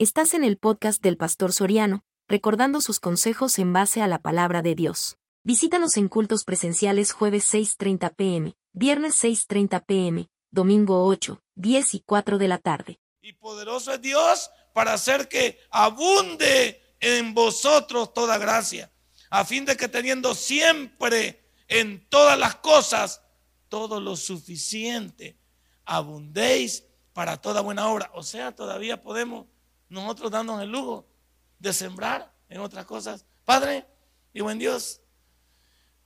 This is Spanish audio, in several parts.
Estás en el podcast del Pastor Soriano, recordando sus consejos en base a la palabra de Dios. Visítanos en cultos presenciales jueves 6.30 pm, viernes 6.30 pm, domingo 8, 10 y 4 de la tarde. Y poderoso es Dios para hacer que abunde en vosotros toda gracia, a fin de que teniendo siempre en todas las cosas todo lo suficiente, abundéis para toda buena obra. O sea, todavía podemos nosotros dándonos el lujo de sembrar en otras cosas. Padre y buen Dios,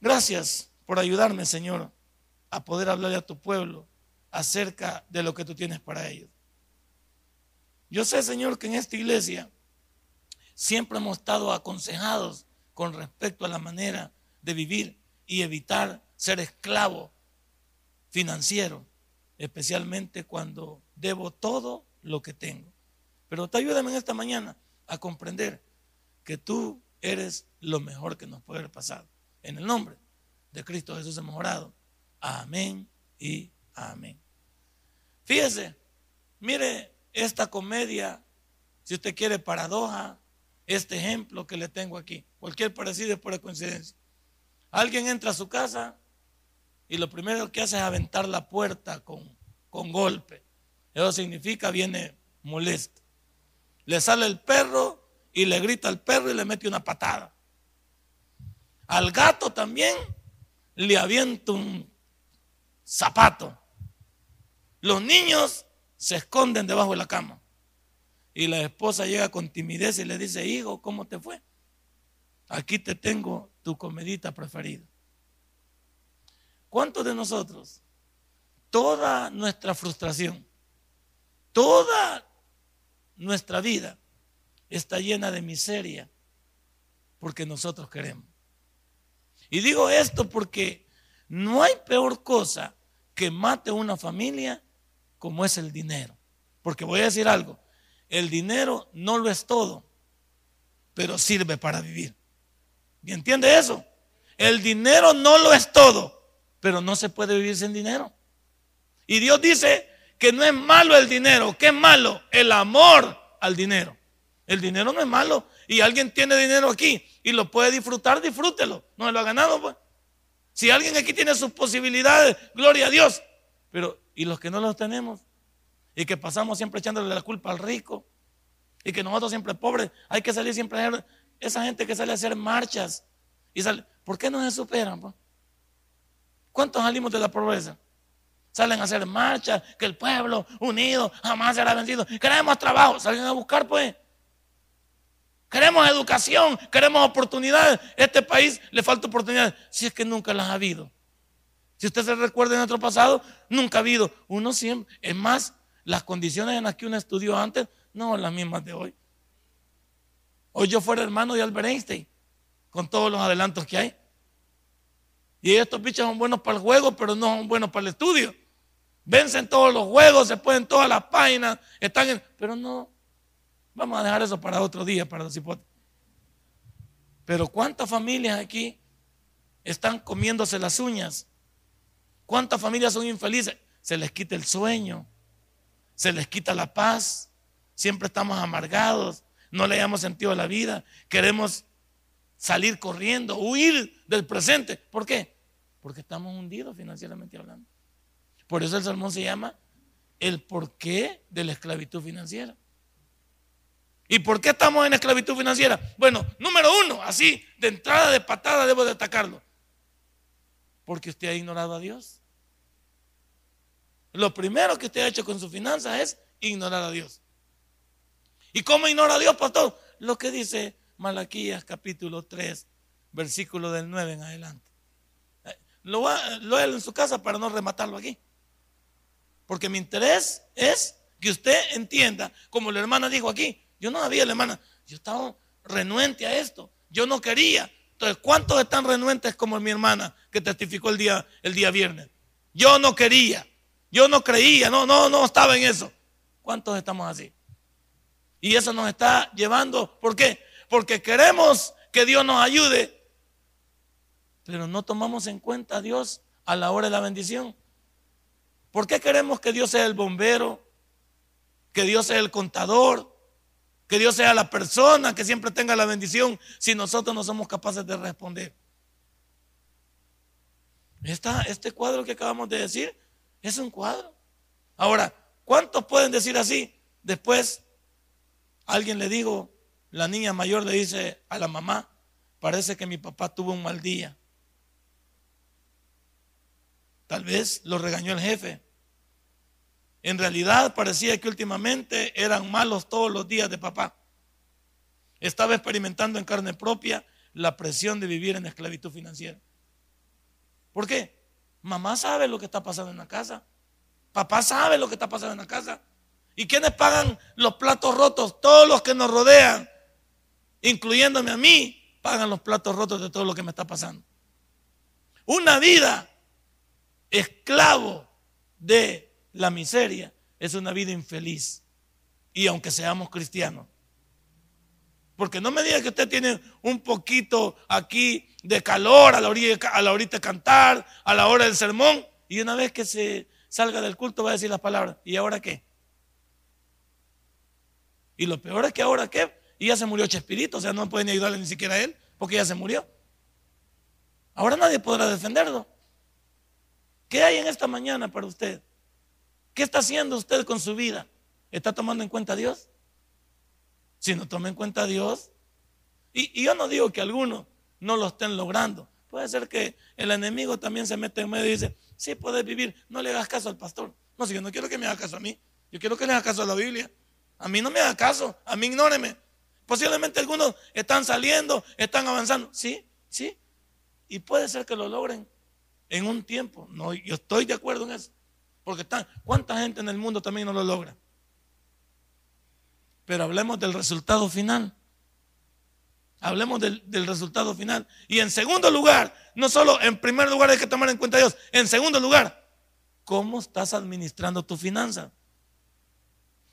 gracias por ayudarme, Señor, a poder hablarle a tu pueblo acerca de lo que tú tienes para ellos. Yo sé, Señor, que en esta iglesia siempre hemos estado aconsejados con respecto a la manera de vivir y evitar ser esclavo financiero, especialmente cuando debo todo lo que tengo. Pero te ayúdame en esta mañana a comprender que tú eres lo mejor que nos puede haber pasado. En el nombre de Cristo Jesús hemos orado. Amén y amén. Fíjese, mire esta comedia, si usted quiere paradoja, este ejemplo que le tengo aquí. Cualquier parecido es por coincidencia. Alguien entra a su casa y lo primero que hace es aventar la puerta con, con golpe. Eso significa viene molesto le sale el perro y le grita al perro y le mete una patada. Al gato también le avienta un zapato. Los niños se esconden debajo de la cama. Y la esposa llega con timidez y le dice, hijo, ¿cómo te fue? Aquí te tengo tu comedita preferida. ¿Cuántos de nosotros, toda nuestra frustración, toda nuestra vida está llena de miseria porque nosotros queremos. Y digo esto porque no hay peor cosa que mate una familia como es el dinero. Porque voy a decir algo, el dinero no lo es todo, pero sirve para vivir. ¿Y entiende eso? El dinero no lo es todo, pero no se puede vivir sin dinero. Y Dios dice que no es malo el dinero, que es malo el amor al dinero. El dinero no es malo. Y alguien tiene dinero aquí y lo puede disfrutar, disfrútelo. No se lo ha ganado, pues. Si alguien aquí tiene sus posibilidades, gloria a Dios. Pero, ¿y los que no los tenemos? Y que pasamos siempre echándole la culpa al rico. Y que nosotros siempre pobres, hay que salir siempre a esa gente que sale a hacer marchas. Y ¿Por qué no se superan? Pues? ¿Cuántos salimos de la pobreza? Salen a hacer marchas, que el pueblo unido jamás será vencido. Queremos trabajo, salgan a buscar pues. Queremos educación, queremos oportunidades. Este país le falta oportunidades, si es que nunca las ha habido. Si usted se recuerda en nuestro pasado, nunca ha habido. Uno siempre, es más, las condiciones en las que uno estudió antes, no las mismas de hoy. Hoy yo fuera hermano de Albert Einstein, con todos los adelantos que hay. Y estos bichos son buenos para el juego, pero no son buenos para el estudio. Vencen todos los juegos, se pueden todas las páginas, están en... Pero no, vamos a dejar eso para otro día, para los hipótesis. Pero ¿cuántas familias aquí están comiéndose las uñas? ¿Cuántas familias son infelices? Se les quita el sueño, se les quita la paz, siempre estamos amargados, no le damos sentido a la vida, queremos salir corriendo, huir del presente. ¿Por qué? Porque estamos hundidos financieramente hablando. Por eso el sermón se llama el porqué de la esclavitud financiera. ¿Y por qué estamos en esclavitud financiera? Bueno, número uno, así, de entrada de patada debo destacarlo. Porque usted ha ignorado a Dios. Lo primero que usted ha hecho con su finanza es ignorar a Dios. ¿Y cómo ignora a Dios, pastor? Lo que dice Malaquías capítulo 3, versículo del 9 en adelante. Eh, lo, lo en su casa para no rematarlo aquí. Porque mi interés es que usted entienda, como la hermana dijo aquí, yo no había la hermana, yo estaba renuente a esto, yo no quería. Entonces, ¿cuántos están renuentes como mi hermana que testificó el día, el día viernes? Yo no quería, yo no creía, no, no, no estaba en eso. ¿Cuántos estamos así? Y eso nos está llevando, ¿por qué? Porque queremos que Dios nos ayude, pero no tomamos en cuenta a Dios a la hora de la bendición. ¿Por qué queremos que Dios sea el bombero? Que Dios sea el contador, Que Dios sea la persona que siempre tenga la bendición si nosotros no somos capaces de responder. este cuadro que acabamos de decir es un cuadro. Ahora, ¿cuántos pueden decir así? Después, alguien le dijo, la niña mayor le dice a la mamá, parece que mi papá tuvo un mal día. Tal vez lo regañó el jefe. En realidad parecía que últimamente eran malos todos los días de papá. Estaba experimentando en carne propia la presión de vivir en esclavitud financiera. ¿Por qué? Mamá sabe lo que está pasando en la casa. Papá sabe lo que está pasando en la casa. ¿Y quiénes pagan los platos rotos? Todos los que nos rodean, incluyéndome a mí, pagan los platos rotos de todo lo que me está pasando. Una vida esclavo de la miseria es una vida infeliz. Y aunque seamos cristianos. Porque no me diga que usted tiene un poquito aquí de calor a la, orilla, a la horita de cantar, a la hora del sermón, y una vez que se salga del culto va a decir las palabras, ¿y ahora qué? Y lo peor es que ahora qué, y ya se murió Chespirito, o sea, no pueden ayudarle ni siquiera a él, porque ya se murió. Ahora nadie podrá defenderlo. ¿Qué hay en esta mañana para usted? ¿Qué está haciendo usted con su vida? ¿Está tomando en cuenta a Dios? Si no toma en cuenta a Dios, y, yo no digo que algunos no lo estén logrando. Puede ser que el enemigo también se mete en medio y dice, sí, puedes vivir, no le hagas caso al pastor. No, si yo no quiero que me haga caso a mí, yo quiero que le haga caso a la Biblia. A mí no me haga caso, a mí ignóreme. Posiblemente algunos están saliendo, están avanzando. Sí, sí. Y puede ser que lo logren en un tiempo. No, yo estoy de acuerdo en eso. Porque están, ¿cuánta gente en el mundo también no lo logra? Pero hablemos del resultado final. Hablemos del, del, resultado final. Y en segundo lugar, no solo en primer lugar hay que tomar en cuenta a Dios, en segundo lugar, ¿cómo estás administrando tu finanza?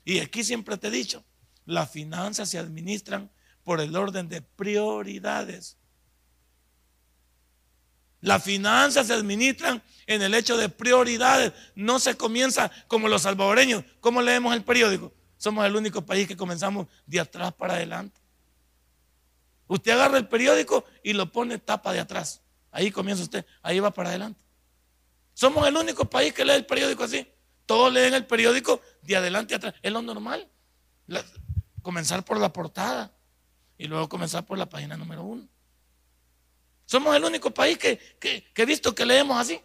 Y aquí siempre te he dicho, las finanzas se administran por el orden de prioridades. Las finanzas se administran en el hecho de prioridades. No se comienza como los salvadoreños. ¿Cómo leemos el periódico? Somos el único país que comenzamos de atrás para adelante. Usted agarra el periódico y lo pone tapa de atrás. Ahí comienza usted, ahí va para adelante. Somos el único país que lee el periódico así. Todos leen el periódico de adelante a atrás. Es lo normal. comenzar por la portada y luego comenzar por la página número uno. Somos el único país que, he visto que leemos así.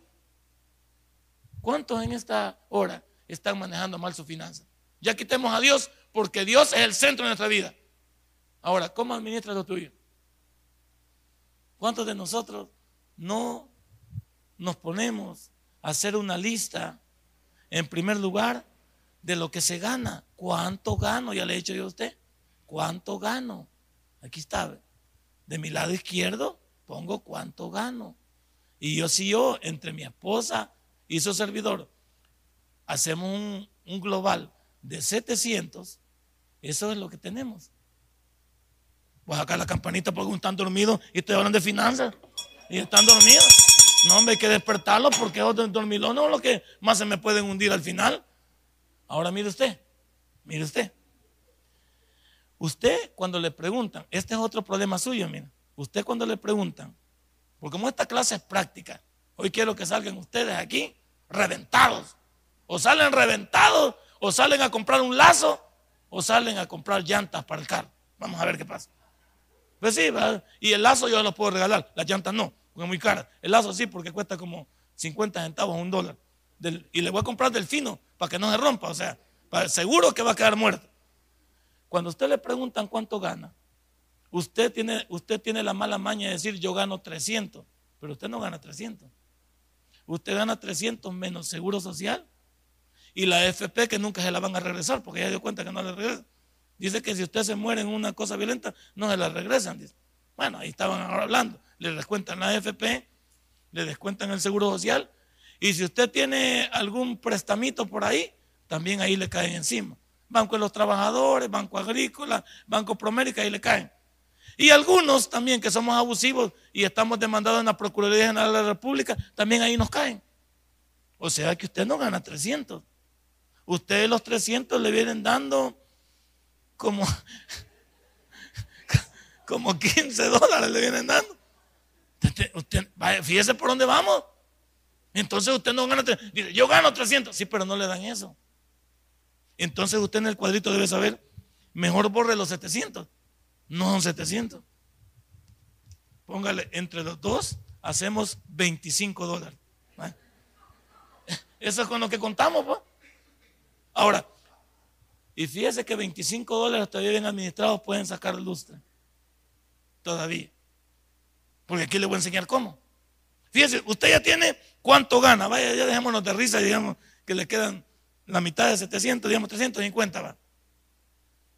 ¿Cuántos en esta hora están manejando mal su finanza? Ya quitemos a Dios porque Dios es el centro de nuestra vida. Ahora, ¿cómo administras lo tuyo? ¿Cuántos de nosotros no nos ponemos a hacer una lista, en primer lugar, de lo que se gana? ¿Cuánto gano? Ya le he dicho yo a usted. ¿Cuánto gano? Aquí está. De mi lado izquierdo, pongo cuánto gano. Y yo si yo, entre mi esposa y su servidor, hacemos un, global de 700, eso es lo que tenemos. Voy a sacar la campanita porque están dormidos y estoy hablando de finanzas y están dormidos. No, hombre, hay que despertarlos porque otros dormidos no es lo que más se me pueden hundir al final. Ahora mire usted, mire usted. Usted cuando le preguntan, este es otro problema suyo, mire. Usted cuando le preguntan, porque como esta clase es práctica, hoy quiero que salgan ustedes aquí reventados. O salen reventados, o salen a comprar un lazo, o salen a comprar llantas para el carro. Vamos a ver qué pasa. Pues sí, y el lazo yo lo puedo regalar, las llantas no, porque es muy cara. El lazo sí, porque cuesta como 50 centavos, un dólar. y le voy a comprar del fino para que no se rompa, o sea, seguro que va a quedar muerto. Cuando usted le preguntan cuánto gana, Usted tiene, usted tiene la mala maña de decir yo gano 300, pero usted no gana 300. Usted gana 300 menos seguro social y la FP que nunca se la van a regresar porque ya dio cuenta que no le regresan. Dice que si usted se muere en una cosa violenta, no se la regresan. Bueno, ahí estaban hablando. Le descuentan la FP, le descuentan el seguro social y si usted tiene algún prestamito por ahí, también ahí le caen encima. Banco de los Trabajadores, Banco Agrícola, Banco Promérica, ahí le caen. Y algunos también que somos abusivos y estamos demandados en la Procuraduría General de la República, también ahí nos caen. O sea que usted no gana 300. Ustedes los 300 le vienen dando como, como 15 dólares le vienen dando. Fíjese por dónde vamos. Entonces usted no gana, dice, yo gano 300, sí, pero no le dan eso. Entonces usted en el cuadrito debe saber, mejor borre los 700, no son 700. Póngale, entre los dos hacemos 25 dólares. Eso es con lo que contamos, pues. Ahora, y fíjese que 25 dólares todavía bien administrados pueden sacar lustre. Todavía. Porque aquí le voy a enseñar cómo. Fíjese, usted ya tiene cuánto gana. Vaya, ya dejémonos de risa digamos que le quedan la mitad de 700, digamos 350, va.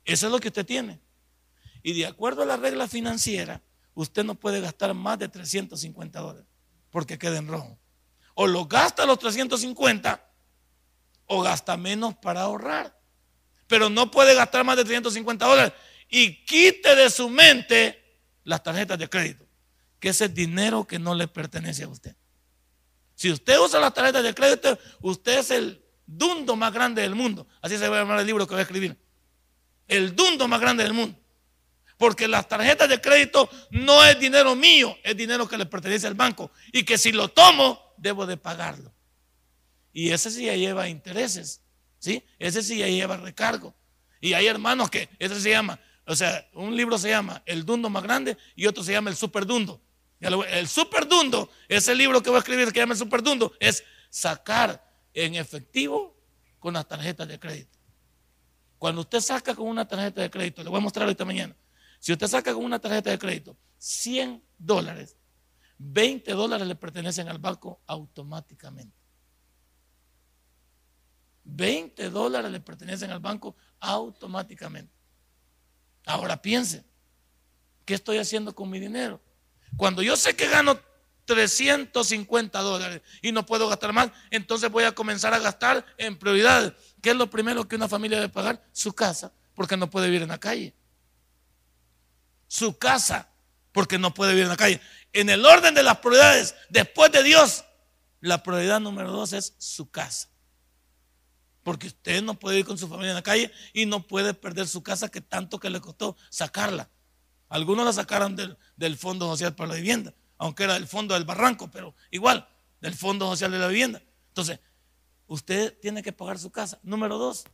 Eso es lo que usted tiene. Y de acuerdo a la regla financiera, usted no puede gastar más de 350 dólares porque queda en rojo. O lo gasta los 350 o gasta menos para ahorrar. Pero no puede gastar más de 350 dólares y quite de su mente las tarjetas de crédito, que ese es dinero que no le pertenece a usted. Si usted usa las tarjetas de crédito, usted es el dundo más grande del mundo. Así se va a llamar el libro que voy a escribir. El dundo más grande del mundo. Porque las tarjetas de crédito no es dinero mío, es dinero que le pertenece al banco. Y que si lo tomo, debo de pagarlo. Y ese sí ya lleva intereses. ¿Sí? Ese sí ya lleva recargo. Y hay hermanos que, ese se llama, o sea, un libro se llama El Dundo más grande y otro se llama El Superdundo. El Superdundo, ese libro que voy a escribir que se llama El Superdundo, es sacar en efectivo con las tarjetas de crédito. Cuando usted saca con una tarjeta de crédito, le voy a mostrar esta mañana, si usted saca con una tarjeta de crédito 100 dólares, 20 dólares le pertenecen al banco automáticamente. 20 dólares le pertenecen al banco automáticamente. Ahora piense, ¿qué estoy haciendo con mi dinero? Cuando yo sé que gano 350 dólares y no puedo gastar más, entonces voy a comenzar a gastar en prioridades. ¿Qué es lo primero que una familia debe pagar? Su casa, porque no puede vivir en la calle. Su casa, porque no puede vivir en la calle. En el orden de las prioridades, después de Dios, la prioridad número dos es su casa. Porque usted no puede ir con su familia en la calle y no puede perder su casa que tanto que le costó sacarla. Algunos la sacaron del, del Fondo Social para la Vivienda aunque era del fondo del barranco, pero igual, del fondo social de la vivienda. Entonces, usted tiene que pagar su casa. Número dos,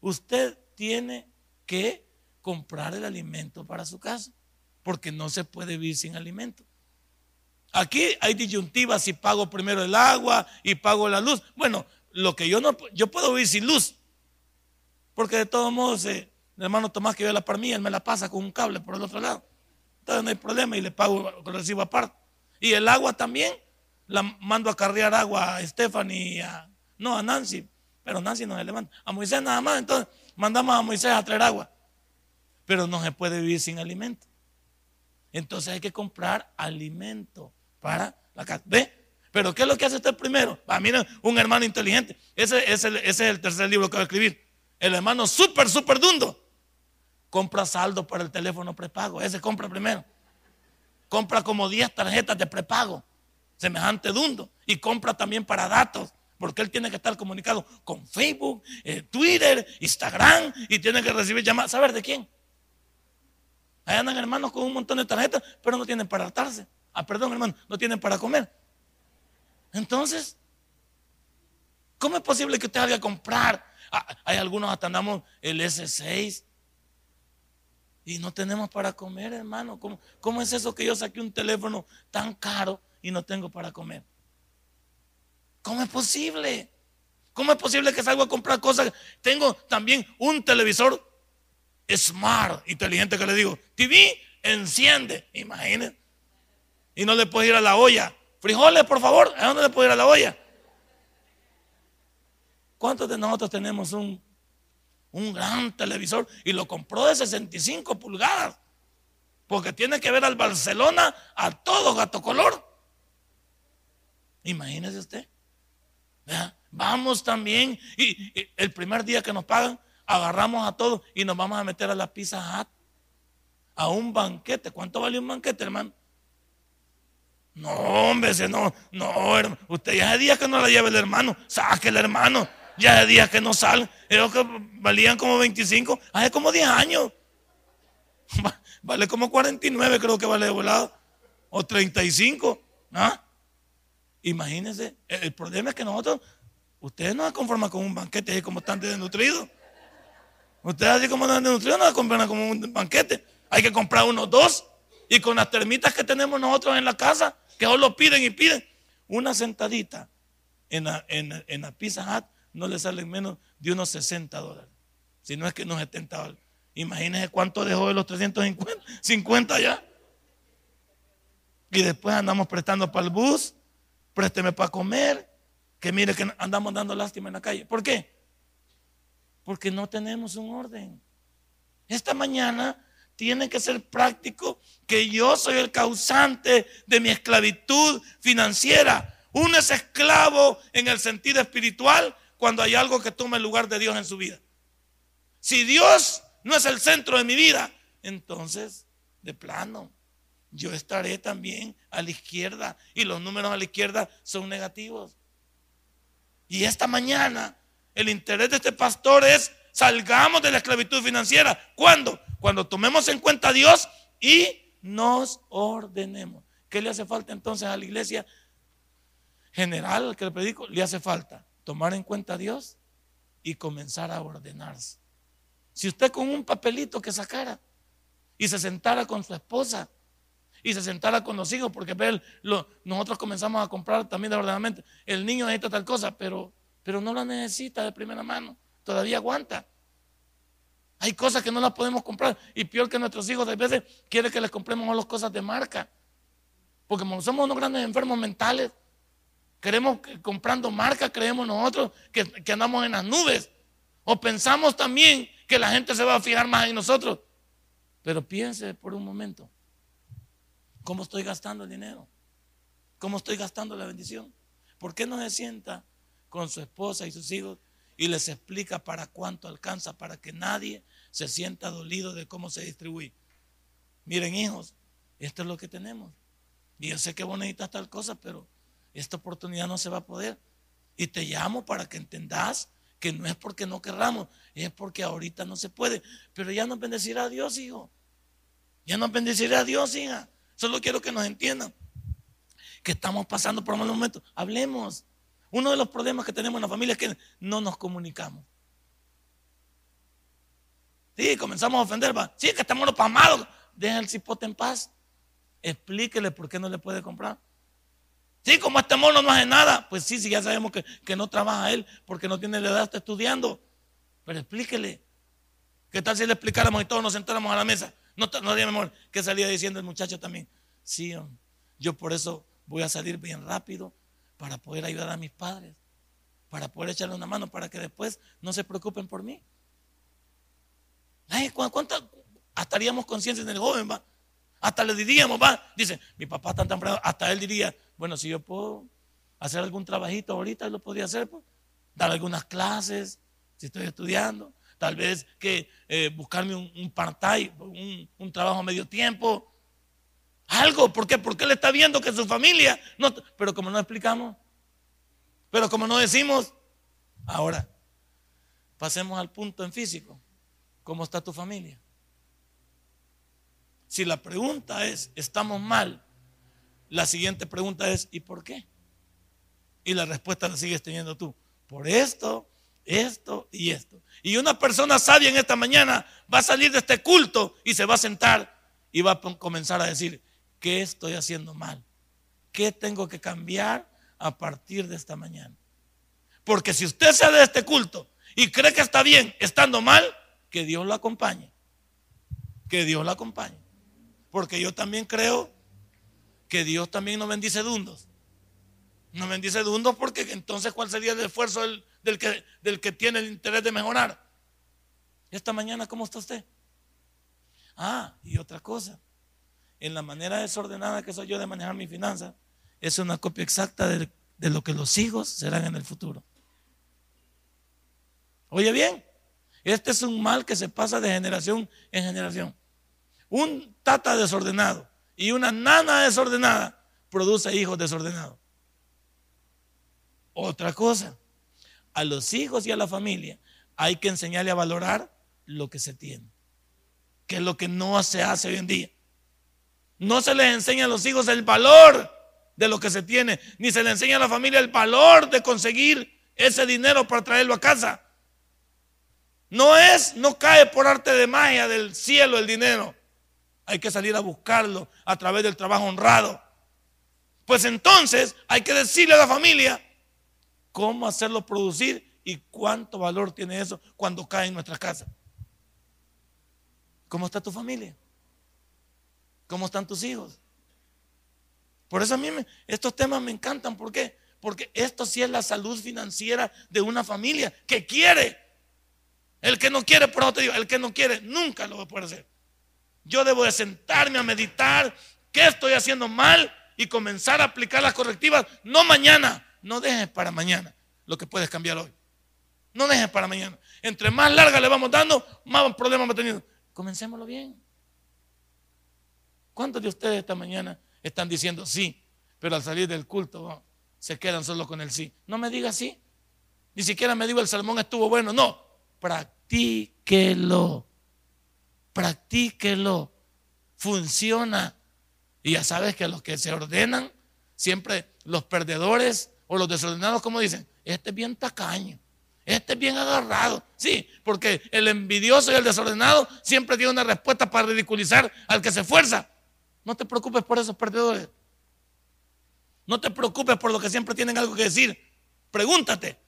usted tiene que comprar el alimento para su casa, porque no se puede vivir sin alimento. Aquí hay disyuntivas si pago primero el agua y pago la luz. Bueno, lo que yo no, yo puedo vivir sin luz, porque de todos modos, eh, el hermano Tomás que ve la par él me la pasa con un cable por el otro lado. Entonces no hay problema y le pago recibo aparte. Y el agua también, la mando a carrear agua a Stephanie, a, no a Nancy, pero Nancy no se levanta. A Moisés nada más, entonces mandamos a Moisés a traer agua. Pero no se puede vivir sin alimento. Entonces hay que comprar alimento para la casa. ¿Ve? Pero ¿qué es lo que hace usted primero? Ah, mira, un hermano inteligente. Ese, ese es el tercer libro que voy a escribir. El hermano súper, súper dundo compra saldo para el teléfono prepago. Ese compra primero. Compra como 10 tarjetas de prepago, semejante dundo. Y compra también para datos, porque él tiene que estar comunicado con Facebook, eh, Twitter, Instagram, y tiene que recibir llamadas. ¿Saber de quién? Ahí andan hermanos con un montón de tarjetas, pero no tienen para hartarse. Ah, perdón, hermano, no tienen para comer. Entonces, ¿cómo es posible que usted vaya a comprar? Ah, hay algunos hasta andamos el S6, y no tenemos para comer, hermano. ¿Cómo, ¿Cómo, es eso que yo saqué un teléfono tan caro y no tengo para comer? ¿Cómo es posible? ¿Cómo es posible que salgo a comprar cosas? Tengo también un televisor smart, inteligente que le digo, TV, enciende, imagínense. Y no le puedo ir a la olla. Frijoles, por favor, ¿a dónde le puedo ir a la olla? ¿Cuántos de nosotros tenemos un un gran televisor y lo compró de 65 pulgadas. Porque tiene que ver al Barcelona a todo gato color. Imagínese usted. Vamos también. Y, el primer día que nos pagan, agarramos a todos y nos vamos a meter a la Pizza. A un banquete. ¿Cuánto vale un banquete, hermano? No, hombre, no, no, hermano. Usted ya hace días que no la lleva el hermano. Saque el hermano. Ya de días que no salen. Ellos que valían como 25. Hace como 10 años. Vale como 49, creo que vale de volado. O 35. ¿Ah? Imagínense. El problema es que nosotros, ustedes no se conforman con un banquete así como están desnutridos. Ustedes así como se conforman con un banquete. Hay que comprar unos dos. Y con las termitas que tenemos nosotros en la casa, que solo piden y piden, una sentadita en la, en, en la Pizza Hut no le salen menos de unos 60 dólares. Si no es que unos 70 dólares. Imagínense cuánto dejó de los 350 ya. Y después andamos prestando para el bus, présteme para comer, que mire que andamos dando lástima en la calle. ¿Por qué? Porque no tenemos un orden. Esta mañana tiene que ser práctico que yo soy el causante de mi esclavitud financiera. Uno es esclavo en el sentido espiritual cuando hay algo que tome el lugar de Dios en su vida. Si Dios no es el centro de mi vida, entonces, de plano, yo estaré también a la izquierda y los números a la izquierda son negativos. Y esta mañana el interés de este pastor es salgamos de la esclavitud financiera. ¿Cuándo? Cuando tomemos en cuenta a Dios y nos ordenemos. ¿Qué le hace falta entonces a la iglesia general al que le predico? Le hace falta tomar en cuenta a Dios y comenzar a ordenarse. Si usted con un papelito que sacara y se sentara con su esposa y se sentara con los hijos, porque nosotros comenzamos a comprar también de ordenamiento. El niño necesita tal cosa, pero, pero no la necesita de primera mano. Todavía aguanta. Hay cosas que no las podemos comprar. Y peor que nuestros hijos, a veces quiere que les compremos las cosas de marca. Porque como somos unos grandes enfermos mentales, queremos que comprando marca, creemos nosotros que, que andamos en las nubes. O pensamos también que la gente se va a fijar más en nosotros. Pero piense por un momento, ¿cómo estoy gastando el dinero? ¿Cómo estoy gastando la bendición? ¿Por qué no se sienta con su esposa y sus hijos y les explica para cuánto alcanza, para que nadie se sienta dolido de cómo se distribuye? Miren hijos, esto es lo que tenemos. Y yo sé que vos necesitas tal cosa, pero esta oportunidad no se va a poder. Y te llamo para que entendas que no es porque no querramos, es porque ahorita no se puede. Pero ya nos bendecirá Dios, hijo. Ya nos bendecirá Dios, hija. Solo quiero que nos entiendan que estamos pasando por malos momentos. Hablemos. Uno de los problemas que tenemos en la familia es que no nos comunicamos. Sí, comenzamos a ofender. Sí, que estamos los pamados. Deja el cipote en paz. Explíquele por qué no le puede comprar. Sí, como este mono no hace nada. Pues sí, sí, ya sabemos que, no trabaja él porque no tiene la edad, está estudiando. Pero explíquele. ¿Qué tal si le explicáramos y todos nos sentáramos a la mesa? No, no mi amor, ¿qué salía diciendo el muchacho también? Sí, yo por eso voy a salir bien rápido para poder ayudar a mis padres, para poder echarle una mano, para que después no se preocupen por mí. Ay, ¿cuánta, estaríamos conscientes del joven, va? Hasta le diríamos, va, dice, mi papá está tan temprano, hasta él diría, bueno, si yo puedo hacer algún trabajito ahorita, lo podría hacer, pues, dar algunas clases, si estoy estudiando, tal vez que eh, buscarme un, part-time, un, trabajo a medio tiempo, algo, ¿por qué? Porque él está viendo que su familia, no, pero como no explicamos, pero como no decimos, ahora, pasemos al punto en físico, ¿cómo está tu familia? Si la pregunta es, ¿estamos mal? La siguiente pregunta es, ¿y por qué? Y la respuesta la sigues teniendo tú. Por esto, esto y esto. Y una persona sabia en esta mañana va a salir de este culto y se va a sentar y va a comenzar a decir, ¿qué estoy haciendo mal? ¿Qué tengo que cambiar a partir de esta mañana? Porque si usted sale de este culto y cree que está bien estando mal, que Dios lo acompañe. Que Dios lo acompañe. Porque yo también creo que Dios también nos bendice dundos. Nos bendice dundos porque entonces ¿cuál sería el esfuerzo del que tiene el interés de mejorar? Esta mañana, ¿cómo está usted? Ah, y otra cosa. En la manera desordenada que soy yo de manejar mi finanza, es una copia exacta de, lo que los hijos serán en el futuro. Oye bien, este es un mal que se pasa de generación en generación. Un tata desordenado y una nana desordenada produce hijos desordenados. Otra cosa, a los hijos y a la familia hay que enseñarle a valorar lo que se tiene, que es lo que no se hace hoy en día. No se les enseña a los hijos el valor de lo que se tiene, ni se le enseña a la familia el valor de conseguir ese dinero para traerlo a casa. No es, no cae por arte de magia del cielo el dinero. Hay que salir a buscarlo a través del trabajo honrado. Pues entonces hay que decirle a la familia cómo hacerlo producir y cuánto valor tiene eso cuando cae en nuestra casa. ¿Cómo está tu familia? ¿Cómo están tus hijos? Por eso a mí estos temas me encantan. ¿Por qué? Porque esto sí es la salud financiera de una familia que quiere. El que no quiere, por te digo, el que no quiere nunca lo va a poder hacer. Yo debo de sentarme a meditar qué estoy haciendo mal y comenzar a aplicar las correctivas, no mañana, no dejes para mañana lo que puedes cambiar hoy. No dejes para mañana. Entre más larga le vamos dando, más problemas vamos teniendo. Comencémoslo bien. ¿Cuántos de ustedes esta mañana están diciendo sí, pero al salir del culto se quedan solo con el sí? No me diga sí. Ni siquiera me digo el sermón estuvo bueno. No, practíquelo. Practíquelo. Funciona. Y ya sabes que los que se ordenan, siempre los perdedores o los desordenados, como dicen, este es bien tacaño, este es bien agarrado. Sí, porque el envidioso y el desordenado siempre tiene una respuesta para ridiculizar al que se esfuerza. No te preocupes por esos perdedores. No te preocupes por lo que siempre tienen algo que decir. Pregúntate.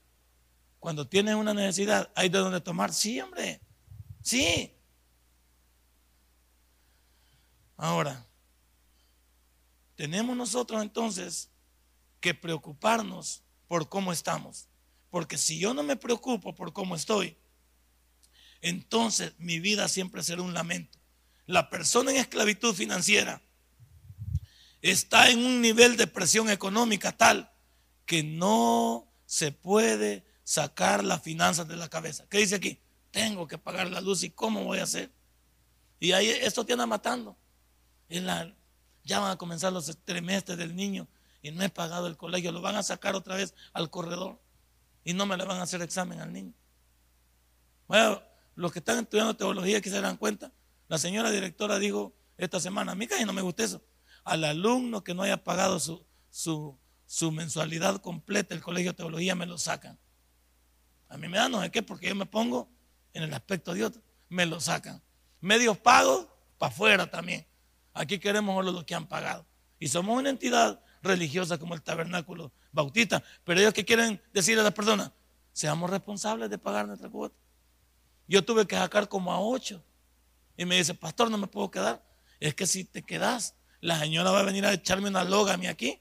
Cuando tienes una necesidad, ¿hay de dónde tomar? Sí, hombre. Sí. Ahora, tenemos nosotros entonces que preocuparnos por cómo estamos. Porque si yo no me preocupo por cómo estoy, entonces mi vida siempre será un lamento. La persona en esclavitud financiera está en un nivel de presión económica tal que no se puede sacar las finanzas de la cabeza. ¿Qué dice aquí? Tengo que pagar la luz y cómo voy a hacer. Y ahí esto te anda matando. ya van a comenzar los trimestres del niño y no he pagado el colegio. Lo van a sacar otra vez al corredor y no me le van a hacer examen al niño. Bueno, los que están estudiando teología que se dan cuenta, la señora directora dijo esta semana, a mí casi no me gusta eso al alumno que no haya pagado su, su, mensualidad completa, el colegio de teología me lo sacan. A mí me da no sé qué, porque yo me pongo en el aspecto de otro, me lo sacan. Medios pagos, para afuera también. Aquí queremos solo los que han pagado. Y somos una entidad religiosa como el tabernáculo bautista, pero ellos que quieren decirle a las personas, seamos responsables de pagar nuestra cuota. Yo tuve que sacar como a ocho. Y me dice, pastor, no me puedo quedar. Es que si te quedas, la señora va a venir a echarme una loga a mí aquí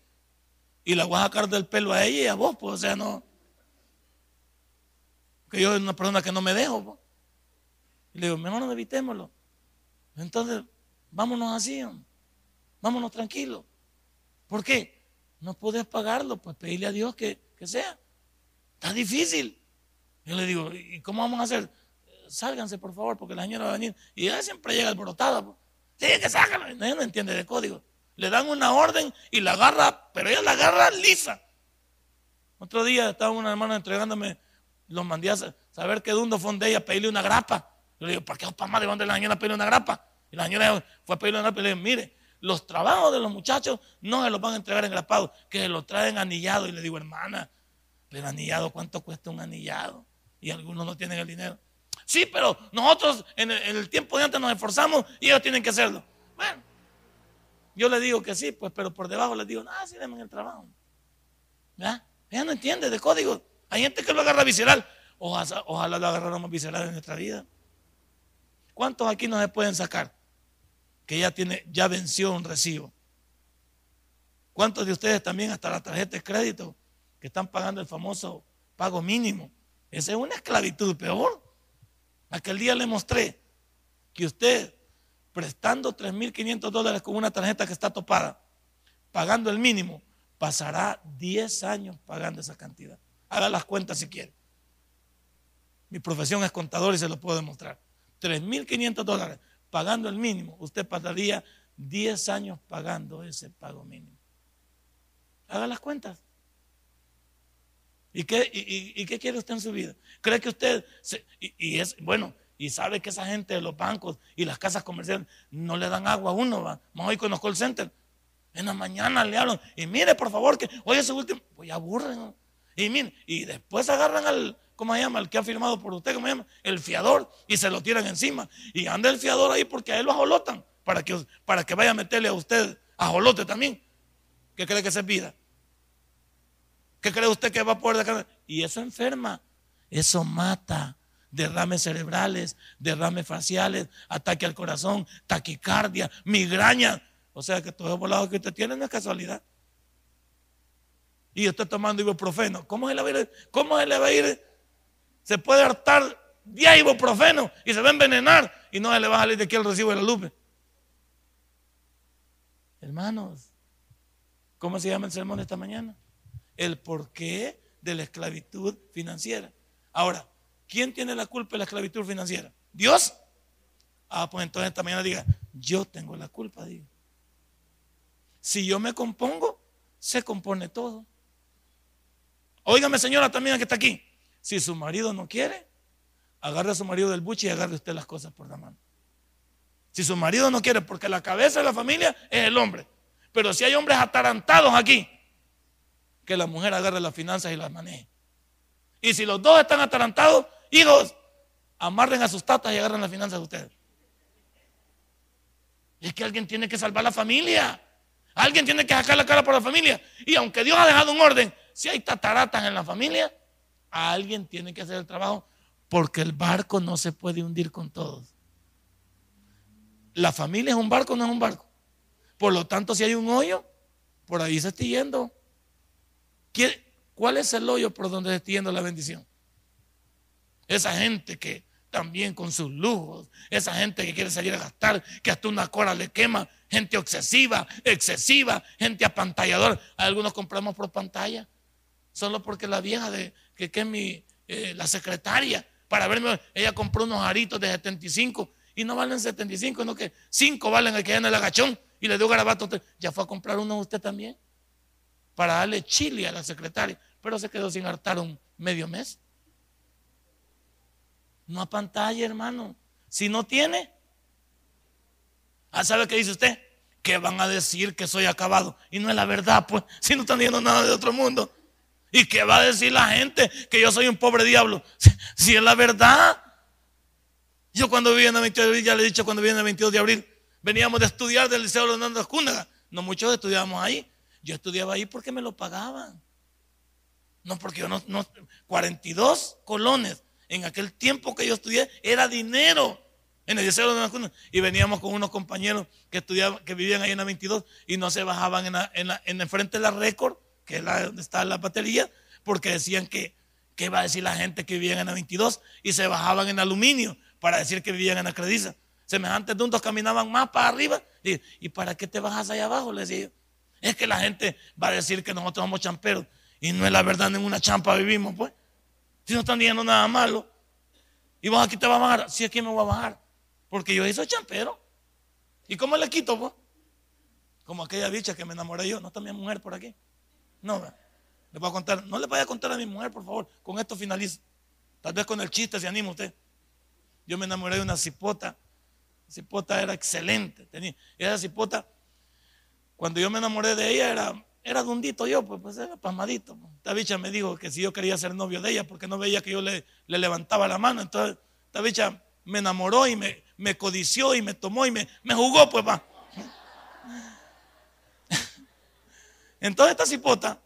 y la voy a sacar del pelo a ella y a vos, pues, o sea, no. Que yo soy una persona que no me dejo. Pues. Y le digo, mejor no evitémoslo. Entonces, vámonos así, vámonos tranquilos. ¿Por qué? No puedes pagarlo, pues pedirle a Dios que, que sea. Está difícil. Yo le digo, ¿y cómo vamos a hacer? Sálganse, por favor, porque la señora va a venir. Y ella siempre llega alborotada. Pues. Sí, que sácalo. Ella no entiende de código. Le dan una orden y la agarra, pero ella la agarra lisa. Otro día estaba una hermana entregándome, los mandé a saber qué dundo fue de ella, pedirle una grapa. Yo le digo, ¿para qué para madre dónde la señora pedirle una grapa? Y la señora fue a pedirle una grapa y le digo, mire, los trabajos de los muchachos no se los van a entregar en engrapados, que se los traen anillado. Y le digo, hermana, pero anillado, ¿cuánto cuesta un anillado? Y algunos no tienen el dinero. Sí, pero nosotros en el, tiempo de antes nos esforzamos y ellos tienen que hacerlo. Bueno, yo le digo que sí, pues, pero por debajo les digo, ah, sí, denme el trabajo. ¿Ya? Ella no entiende de código. Hay gente que lo agarra visceral. Ojalá, ojalá lo agarráramos visceral en nuestra vida. ¿Cuántos aquí no se pueden sacar? Que ya tiene, ya venció un recibo. ¿Cuántos de ustedes también hasta la tarjeta de crédito que están pagando el famoso pago mínimo? Esa es una esclavitud peor. Aquel día le mostré que usted, prestando 3.500 dólares con una tarjeta que está topada, pagando el mínimo, pasará 10 años pagando esa cantidad. Haga las cuentas si quiere. Mi profesión es contador y se lo puedo demostrar. 3.500 dólares pagando el mínimo, usted pasaría 10 años pagando ese pago mínimo. Haga las cuentas. ¿Y qué, y, qué quiere usted en su vida? ¿Cree que usted, y, es, bueno, y sabe que esa gente de los bancos y las casas comerciales no le dan agua a uno, va? Más hoy con los call centers. En la mañana le hablan, y mire, por favor, que hoy es su último, pues aburren. Y mire, y después agarran al, ¿cómo se llama? El que ha firmado por usted, ¿cómo se llama? El fiador, y se lo tiran encima. Y anda el fiador ahí porque a él lo ajolotan, para que, para que vaya a meterle a usted ajolote también. ¿Qué cree que es vida? ¿Qué cree usted que va a poder Y eso enferma, eso mata. Derrames cerebrales, derrames faciales, ataque al corazón, taquicardia, migraña. O sea que todo el volado que usted tiene no es casualidad. Y usted tomando ibuprofeno. ¿Cómo se le va a ir? ¿Cómo se le va a ir? Se puede hartar 10 ibuprofeno y se va a envenenar y no se le va a salir de aquí el recibo de la luz. Hermanos, ¿cómo se llama el sermón de esta mañana? El porqué de la esclavitud financiera. Ahora, ¿quién tiene la culpa de la esclavitud financiera? ¿Dios? Ah, pues entonces esta mañana diga, yo tengo la culpa, digo. Si yo me compongo, se compone todo. Óigame, señora, también que está aquí. Si su marido no quiere, agarre a su marido del buche y agarre usted las cosas por la mano. Si su marido no quiere, porque la cabeza de la familia es el hombre. Pero si hay hombres atarantados aquí, que la mujer agarre las finanzas y las maneje. Y si los dos están atarantados, hijos, amarren a sus tatas y agarren las finanzas de ustedes. Y es que alguien tiene que salvar la familia. Alguien tiene que sacar la cara por la familia. Y aunque Dios ha dejado un orden, si hay tataratas en la familia, alguien tiene que hacer el trabajo porque el barco no se puede hundir con todos. La familia es un barco, no es un barco. Por lo tanto, si hay un hoyo, por ahí se está yendo. ¿Cuál es el hoyo por donde se la bendición? Esa gente que también con sus lujos, esa gente que quiere salir a gastar, que hasta una cora le quema, gente obsesiva, excesiva, gente apantalladora. Algunos compramos por pantalla, solo porque la vieja de que, es mi, eh, la secretaria, para verme, ella compró unos aritos de 75 y no valen 75, sino que 5 valen el que hay en el agachón y le dio garabato. Ya fue a comprar uno usted también para darle chile a la secretaria, pero se quedó sin hartar un medio mes. No a pantalla, hermano. Si no tiene, ah, ¿sabe qué dice usted? Que van a decir que soy acabado. Y no es la verdad, pues, si no están viendo nada de otro mundo. ¿Y qué va a decir la gente? Que yo soy un pobre diablo. Si, es la verdad. Yo cuando vivía en el 22 de abril, ya le he dicho cuando vivía en el 22 de abril, veníamos de estudiar del Liceo Leonardo Cúnaga. No muchos estudiábamos ahí. Yo estudiaba ahí porque me lo pagaban. No porque yo no, 42 colones en aquel tiempo que yo estudié era dinero en el deseo de una y veníamos con unos compañeros que estudiaban, que vivían ahí en la 22 y no se bajaban en, en, el frente de la récord, que es la, donde está la batería, porque decían que, ¿qué iba a decir la gente que vivía en la 22? Y se bajaban en aluminio para decir que vivían en la Crediza. Semejantes duntos caminaban más para arriba. Y, ¿y para qué te bajas allá abajo? Le decía yo. Es que la gente va a decir que nosotros somos champeros. Y no es la verdad, en una champa vivimos, pues. Si no están diciendo nada malo. Y vos aquí te vas a bajar. Si aquí me voy a bajar. Porque yo soy champero. ¿Y cómo le quito, pues? Como aquella bicha que me enamoré yo. No está mi mujer por aquí. No, le voy a contar. No le vaya a contar a mi mujer, por favor. Con esto finalizo. Tal vez con el chiste se anima usted. Yo me enamoré de una cipota. La cipota era excelente. Tenía, esa cipota cuando yo me enamoré de ella era, era dundito yo, pues, pues era pasmadito. Esta bicha me dijo que si yo quería ser novio de ella porque no veía que yo le, le levantaba la mano. Entonces, esta bicha me enamoró y me, me codició y me tomó y me, me jugó, pues va. Entonces esta cipota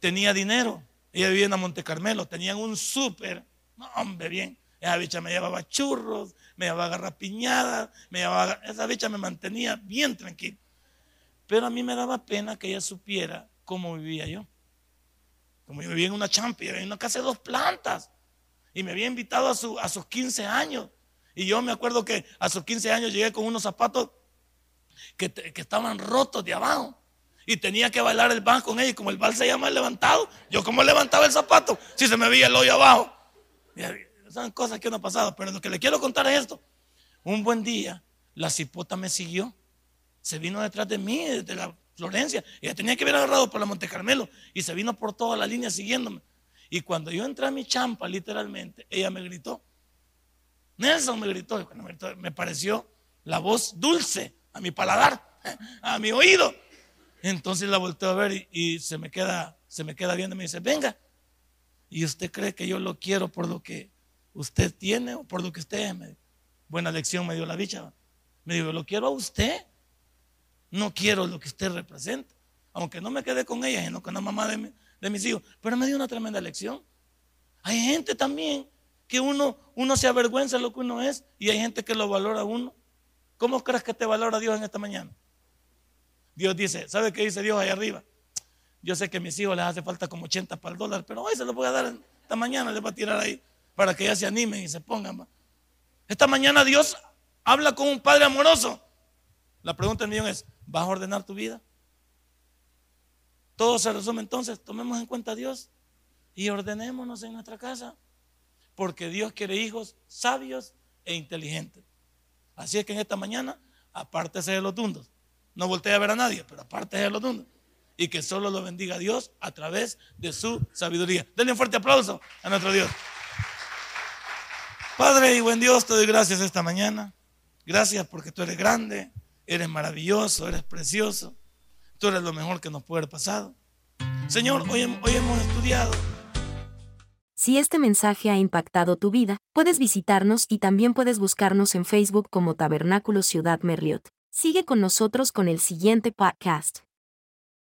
tenía dinero. Ella vivía en Monte Carmelo, tenían un súper. No, hombre, bien. Esa bicha me llevaba churros, me llevaba garrapiñadas, me llevaba, esa bicha me mantenía bien tranquilo. Pero a mí me daba pena que ella supiera cómo vivía yo. Como yo vivía en una champa, en una casa de dos plantas. Y me había invitado a, su, a sus 15 años. Y yo me acuerdo que a sus 15 años llegué con unos zapatos que, estaban rotos de abajo. Y tenía que bailar el banco con ella. Y como el bal se llama el levantado, yo como levantaba el zapato si se me veía el hoyo abajo. son cosas que no han pasado. Pero lo que le quiero contar es esto. Un buen día, la cipota me siguió se vino detrás de mí, de la Florencia. Ella tenía que haber agarrado por la Monte Carmelo y se vino por toda la línea siguiéndome. Y cuando yo entré a mi champa, literalmente, ella me gritó. Nelson me gritó, me pareció la voz dulce a mi paladar, a mi oído. Entonces la volteo a ver y, se, me queda, se me queda viendo y me dice, venga. ¿Y usted cree que yo lo quiero por lo que usted tiene o por lo que usted es? Buena lección me dio la bicha. Me dijo, lo quiero a usted. No quiero lo que usted representa. Aunque no me quedé con ella, sino con la mamá de, de mis hijos. Pero me dio una tremenda lección. Hay gente también que uno, uno se avergüenza de lo que uno es y hay gente que lo valora a uno. ¿Cómo crees que te valora Dios en esta mañana? Dios dice, ¿sabe qué dice Dios ahí arriba? Yo sé que a mis hijos les hace falta como 80 para el dólar, pero hoy se lo voy a dar esta mañana, les voy a tirar ahí para que ya se animen y se pongan. Esta mañana Dios habla con un padre amoroso. La pregunta del millón es, ¿vas a ordenar tu vida? Todo se resume entonces, tomemos en cuenta a Dios y ordenémonos en nuestra casa, porque Dios quiere hijos sabios e inteligentes. Así es que en esta mañana, apártese de los tundos. No voltee a ver a nadie, pero aparte de los tundos. Y que solo lo bendiga Dios a través de su sabiduría. Denle un fuerte aplauso a nuestro Dios. Padre y buen Dios, te doy gracias esta mañana. Gracias porque tú eres grande, eres maravilloso, eres precioso. Tú eres lo mejor que nos puede haber pasado. Señor, hoy, hemos estudiado. Si este mensaje ha impactado tu vida, puedes visitarnos y también puedes buscarnos en Facebook como Tabernáculo Ciudad Merliot. Sigue con nosotros con el siguiente podcast.